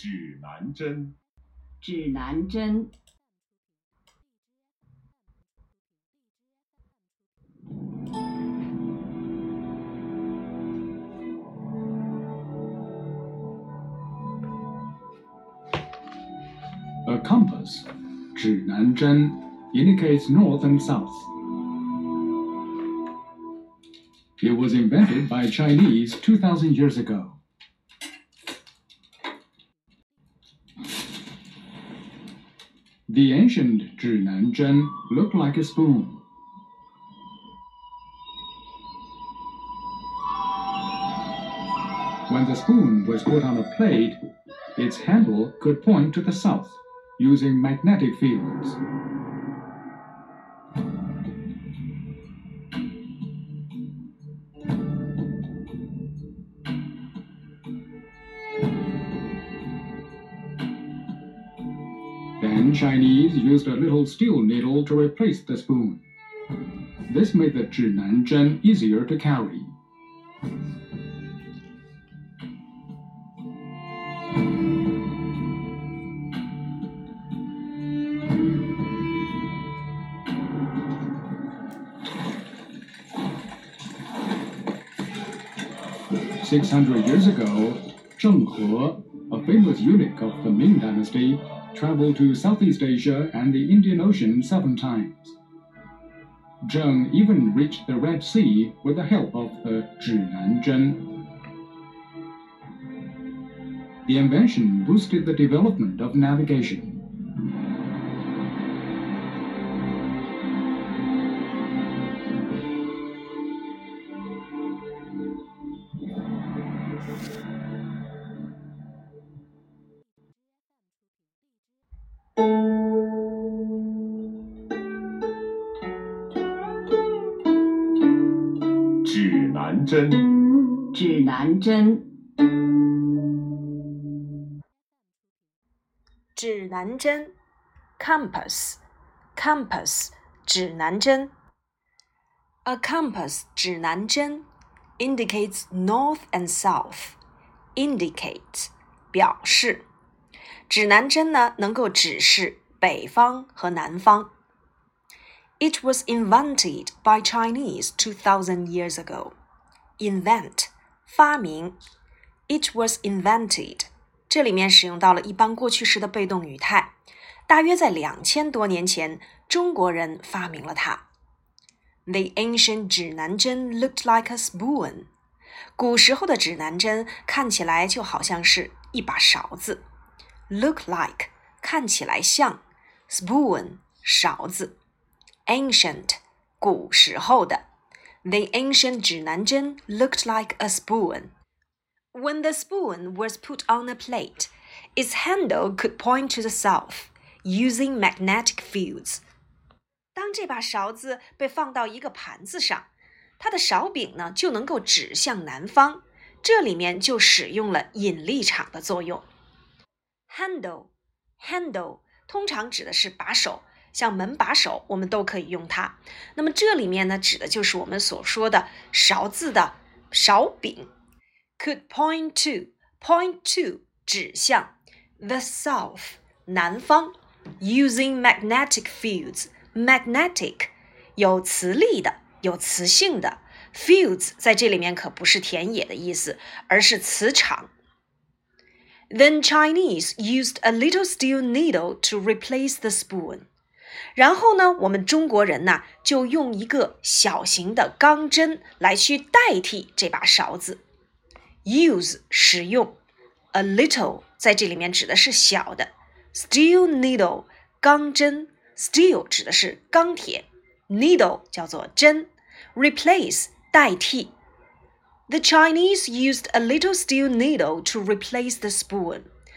指南针。指南针。A compass, 指南针, indicates north and south. It was invented by Chinese 2,000 years ago. The ancient Zhinan Zhen looked like a spoon. When the spoon was put on a plate, its handle could point to the south using magnetic fields. Chinese used a little steel needle to replace the spoon. This made the Zhinan Zhen easier to carry. Six hundred years ago, Zheng He, a famous eunuch of the Ming Dynasty, traveled to Southeast Asia and the Indian Ocean seven times. Zheng even reached the Red Sea with the help of the Zhinan Zhen. The invention boosted the development of navigation. 南针”指南针。指南针，compass，compass，指南针。A compass 指南针 indicates north and south. Indicate 表示，指南针呢能够指示北方和南方。It was invented by Chinese two thousand years ago. Invent 发明。It was invented 这里面使用到了一般过去时的被动语态，大约在两千多年前，中国人发明了它。The ancient 指南针 looked like a spoon。古时候的指南针看起来就好像是一把勺子。Look like 看起来像，spoon 勺子。Ancient 古时候的 ，The ancient 指南针 looked like a spoon。When the spoon was put on a plate, its handle could point to the south, using magnetic fields. 当这把勺子被放到一个盘子上，它的勺柄呢就能够指向南方，这里面就使用了引力场的作用。Handle, handle 通常指的是把手， 像门把手，我们都可以用它。那么这里面呢，指的就是我们所说的勺子的勺柄。Could point to, point to 指向 the south 南方，using magnetic fields. Magnetic 有磁力的，有磁性的。Fields 在这里面可不是田野的意思，而是磁场。Then Chinese used a little steel needle to replace the spoon. 然后呢，我们中国人呢就用一个小型的钢针来去代替这把勺子。Use 使用，a little 在这里面指的是小的，steel needle 钢针，steel 指的是钢铁，needle 叫做针，replace 代替。The Chinese used a little steel needle to replace the spoon.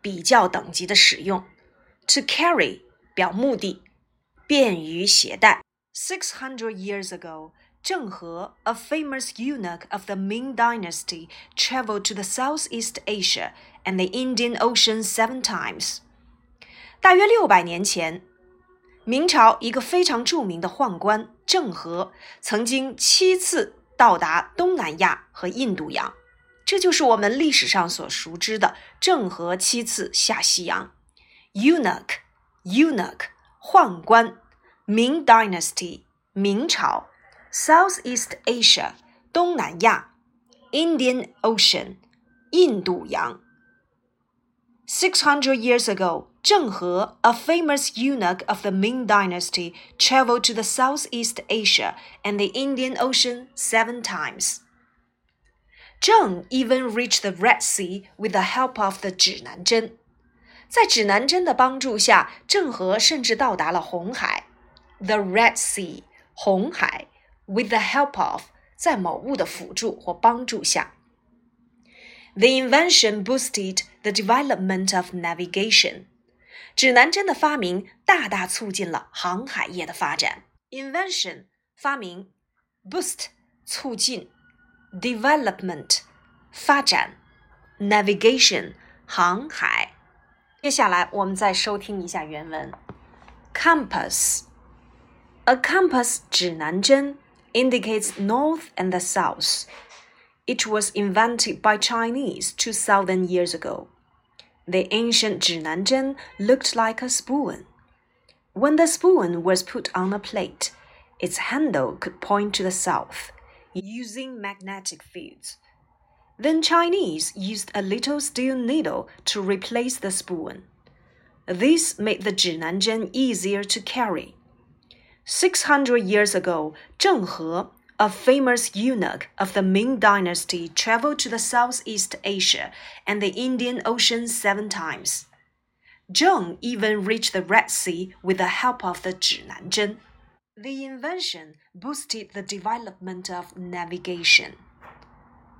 Easier 比较等级的使用。To carry 表目的，便于携带。Six hundred years ago, Zheng He, a famous eunuch of the Ming Dynasty, traveled to the Southeast Asia and the Indian Ocean seven times. 大约六百年前，明朝一个非常着名的宦官郑和曾经七次到达东南亚和印度洋， 这就是我们历史上所熟知的郑和七次下西洋。Eunuch，eunuch，宦官。Ming Dynasty，明朝。Southeast Asia，东南亚。Indian Ocean，印度洋。Six hundred years ago, Zheng He, a famous eunuch of the Ming dynasty, traveled to the Southeast Asia and the Indian Ocean seven times. Zheng even reached the Red Sea with the help of the 指南针。在指南针的帮助下，郑和甚至到达了红海，the Red Sea，红海，with the help of，在某物的辅助或帮助下。the invention boosted the development of navigation. 指南针的发明大大促进了航海业的发展。Invention 发明，boost 促进 ，development 发展，navigation 航海。接下来我们再收听一下原文。Compass a compass 指南针 indicates north and the south. It was invented by Chinese 2,000 years ago. The ancient 指南针 looked like a spoon. When the spoon was put on a plate, its handle could point to the south, using magnetic fields. Then Chinese used a little steel needle to replace the spoon. This made the Zhinanzhen easier to carry. 600 years ago, Zheng He, a famous eunuch of the Ming dynasty, traveled to the Southeast Asia and the Indian Ocean seven times. Zheng even reached the Red Sea with the help of the Zhinanzhen. The invention boosted the development of navigation.